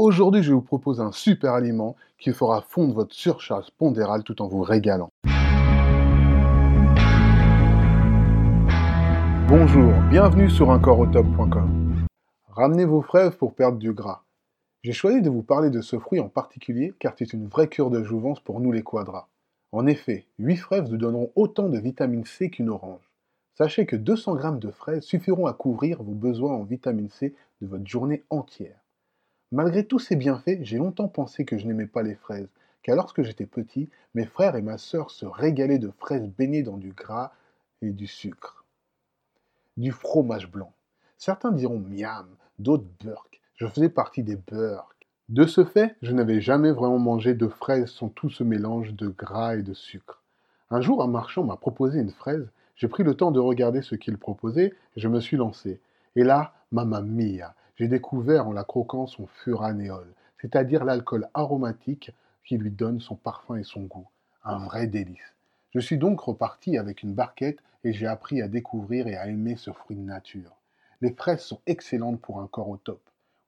Aujourd'hui, je vous propose un super aliment qui fera fondre votre surcharge pondérale tout en vous régalant. Bonjour, bienvenue sur uncoreautop.com. Ramenez vos fraises pour perdre du gras. J'ai choisi de vous parler de ce fruit en particulier car c'est une vraie cure de jouvence pour nous les quadras. En effet, 8 fraises nous donneront autant de vitamine C qu'une orange. Sachez que 200 g de fraises suffiront à couvrir vos besoins en vitamine C de votre journée entière. Malgré tous ces bienfaits, j'ai longtemps pensé que je n'aimais pas les fraises, car lorsque j'étais petit, mes frères et ma sœur se régalaient de fraises baignées dans du gras et du sucre. Du fromage blanc. Certains diront miam, d'autres burk. Je faisais partie des burk. De ce fait, je n'avais jamais vraiment mangé de fraises sans tout ce mélange de gras et de sucre. Un jour, un marchand m'a proposé une fraise, j'ai pris le temps de regarder ce qu'il proposait et je me suis lancé. Et là, mamma mia, j'ai découvert en la croquant son furanéol, c'est-à-dire l'alcool aromatique qui lui donne son parfum et son goût. Un vrai délice. Je suis donc reparti avec une barquette et j'ai appris à découvrir et à aimer ce fruit de nature. Les fraises sont excellentes pour un corps au top.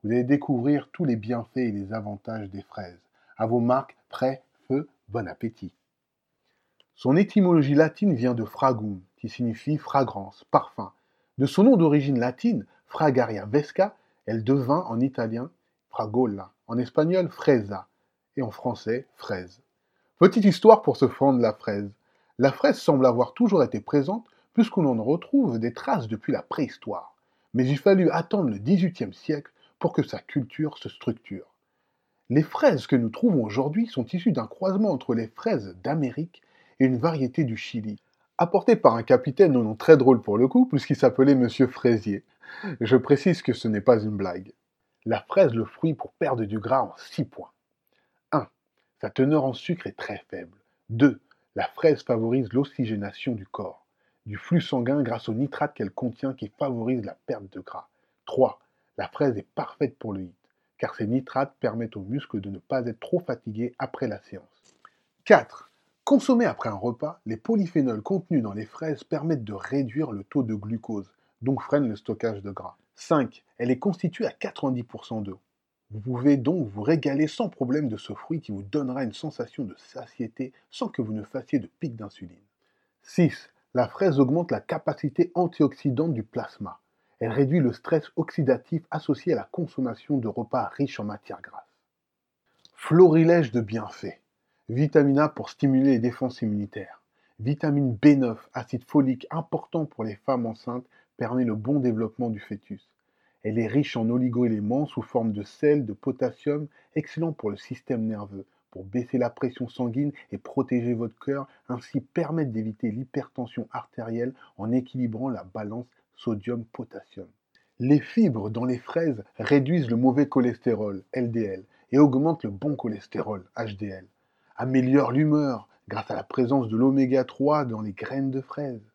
Vous allez découvrir tous les bienfaits et les avantages des fraises. À vos marques, prêt, feu, bon appétit. Son étymologie latine vient de fragum, qui signifie fragrance, parfum. De son nom d'origine latine, Fragaria vesca, elle devint en italien fragola, en espagnol fresa et en français fraise. Petite histoire pour se fendre la fraise. La fraise semble avoir toujours été présente puisqu'on en retrouve des traces depuis la préhistoire. Mais il fallut attendre le XVIIIe siècle pour que sa culture se structure. Les fraises que nous trouvons aujourd'hui sont issues d'un croisement entre les fraises d'Amérique et une variété du Chili, apportée par un capitaine au nom très drôle pour le coup, puisqu'il s'appelait Monsieur Fraisier. Je précise que ce n'est pas une blague. La fraise, le fruit pour perdre du gras en 6 points. 1. Sa teneur en sucre est très faible. 2. La fraise favorise l'oxygénation du corps, du flux sanguin grâce au nitrate qu'elle contient qui favorise la perte de gras. 3. La fraise est parfaite pour le HIT, car ces nitrates permettent aux muscles de ne pas être trop fatigués après la séance. 4. Consommés après un repas, les polyphénols contenus dans les fraises permettent de réduire le taux de glucose, donc freinent le stockage de gras. 5. Elle est constituée à 90% d'eau. Vous pouvez donc vous régaler sans problème de ce fruit qui vous donnera une sensation de satiété sans que vous ne fassiez de pic d'insuline. 6. La fraise augmente la capacité antioxydante du plasma. Elle réduit le stress oxydatif associé à la consommation de repas riches en matières grasses. Florilège de bienfaits. Vitamine A pour stimuler les défenses immunitaires. Vitamine B9, acide folique important pour les femmes enceintes, permet le bon développement du fœtus. Elle est riche en oligoéléments sous forme de sel, de potassium, excellent pour le système nerveux, pour baisser la pression sanguine et protéger votre cœur, ainsi permettre d'éviter l'hypertension artérielle en équilibrant la balance sodium-potassium. Les fibres dans les fraises réduisent le mauvais cholestérol, LDL, et augmentent le bon cholestérol, HDL. Améliorent l'humeur grâce à la présence de l'oméga 3 dans les graines de fraises.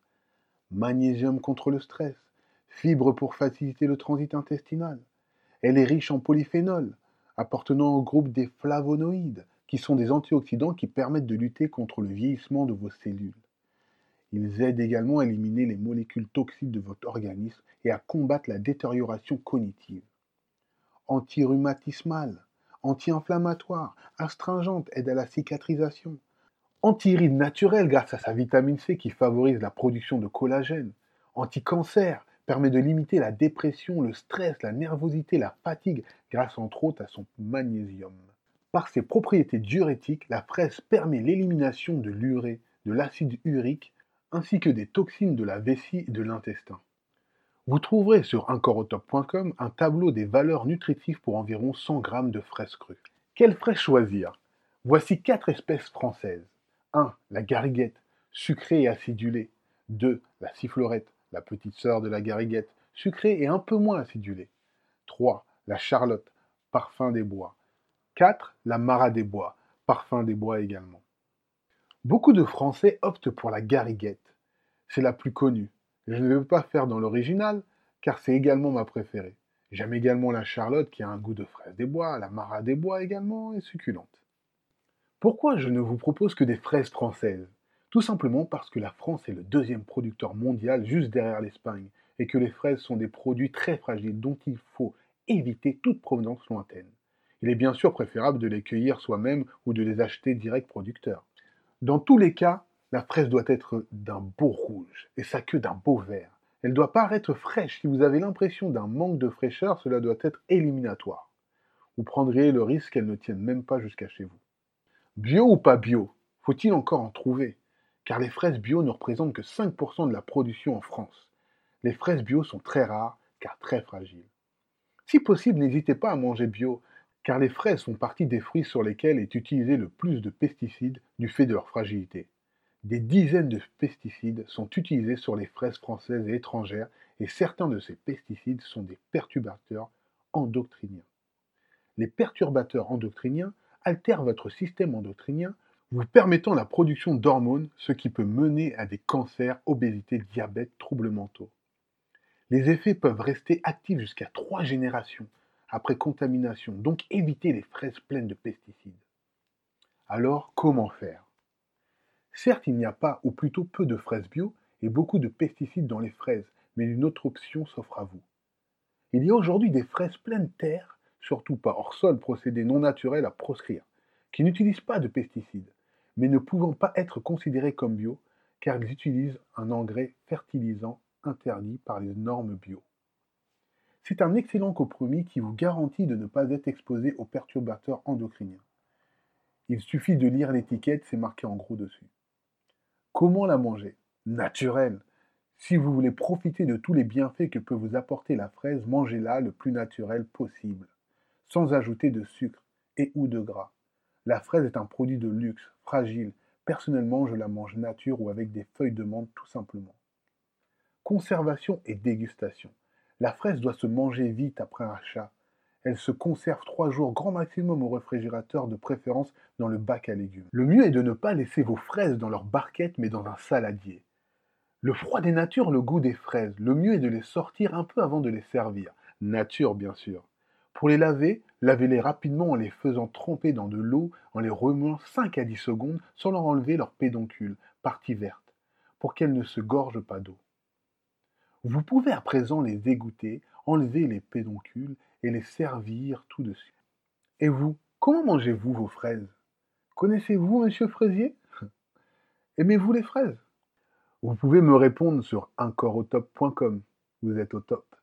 Magnésium contre le stress. Fibres pour faciliter le transit intestinal. Elle est riche en polyphénols, appartenant au groupe des flavonoïdes, qui sont des antioxydants qui permettent de lutter contre le vieillissement de vos cellules. Ils aident également à éliminer les molécules toxiques de votre organisme et à combattre la détérioration cognitive. Antirhumatismale, anti-inflammatoire, astringente, aide à la cicatrisation. Antiride naturel grâce à sa vitamine C qui favorise la production de collagène. Anti-cancer, permet de limiter la dépression, le stress, la nervosité, la fatigue grâce entre autres à son magnésium. Par ses propriétés diurétiques, la fraise permet l'élimination de l'urée, de l'acide urique ainsi que des toxines de la vessie et de l'intestin. Vous trouverez sur uncoreautop.com un tableau des valeurs nutritives pour environ 100 g de fraises crues. Quelle fraise choisir? Voici quatre espèces françaises. 1. La gariguette, sucrée et acidulée. 2. La sifflorette, la petite sœur de la gariguette, sucrée et un peu moins acidulée. 3. La charlotte, parfum des bois. 4. La mara des bois, parfum des bois également. Beaucoup de Français optent pour la gariguette. C'est la plus connue. Je ne vais pas faire dans l'original, car c'est également ma préférée. J'aime également la charlotte qui a un goût de fraise des bois, la mara des bois également est succulente. Pourquoi je ne vous propose que des fraises françaises? Tout simplement parce que la France est le deuxième producteur mondial juste derrière l'Espagne et que les fraises sont des produits très fragiles dont il faut éviter toute provenance lointaine. Il est bien sûr préférable de les cueillir soi-même ou de les acheter direct producteur. Dans tous les cas, la fraise doit être d'un beau rouge et sa queue d'un beau vert. Elle doit paraître fraîche. Si vous avez l'impression d'un manque de fraîcheur, cela doit être éliminatoire. Vous prendriez le risque qu'elle ne tienne même pas jusqu'à chez vous. Bio ou pas bio Faut-il encore en trouver? Car les fraises bio ne représentent que 5% de la production en France. Les fraises bio sont très rares car très fragiles. Si possible, n'hésitez pas à manger bio, car les fraises font partie des fruits sur lesquels est utilisé le plus de pesticides du fait de leur fragilité. Des dizaines de pesticides sont utilisés sur les fraises françaises et étrangères et certains de ces pesticides sont des perturbateurs endocriniens. Les perturbateurs endocriniens altèrent votre système endocrinien, vous permettant la production d'hormones, ce qui peut mener à des cancers, obésité, diabète, troubles mentaux. Les effets peuvent rester actifs jusqu'à trois générations après contamination, donc évitez les fraises pleines de pesticides. Alors, comment faire? Certes, il n'y a pas, ou plutôt peu de fraises bio et beaucoup de pesticides dans les fraises, mais une autre option s'offre à vous. Il y a aujourd'hui des fraises pleines terre, surtout pas hors sol, procédé non naturel à proscrire, qui n'utilisent pas de pesticides, mais ne pouvant pas être considérées comme bio, car ils utilisent un engrais fertilisant interdit par les normes bio. C'est un excellent compromis qui vous garantit de ne pas être exposé aux perturbateurs endocriniens. Il suffit de lire l'étiquette, c'est marqué en gros dessus. Comment la manger? Naturelle. Si vous voulez profiter de tous les bienfaits que peut vous apporter la fraise, mangez-la le plus naturel possible, sans ajouter de sucre et ou de gras. La fraise est un produit de luxe, fragile. Personnellement, je la mange nature ou avec des feuilles de menthe tout simplement. Conservation et dégustation. La fraise doit se manger vite après un achat. Elle se conserve trois jours grand maximum au réfrigérateur, de préférence dans le bac à légumes. Le mieux est de ne pas laisser vos fraises dans leur barquette, mais dans un saladier. Le froid des natures, le goût des fraises. Le mieux est de les sortir un peu avant de les servir. Nature, bien sûr. Pour les laver, lavez-les rapidement en les faisant tremper dans de l'eau, en les remuant 5 à 10 secondes sans leur enlever leur pédoncule, partie verte, pour qu'elles ne se gorgent pas d'eau. Vous pouvez à présent les égoutter, enlever les pédoncules et les servir tout de suite. Et vous, comment mangez-vous vos fraises? Connaissez-vous Monsieur Fraisier? Aimez-vous les fraises? Vous pouvez me répondre sur uncoreautop.com. Vous êtes au top.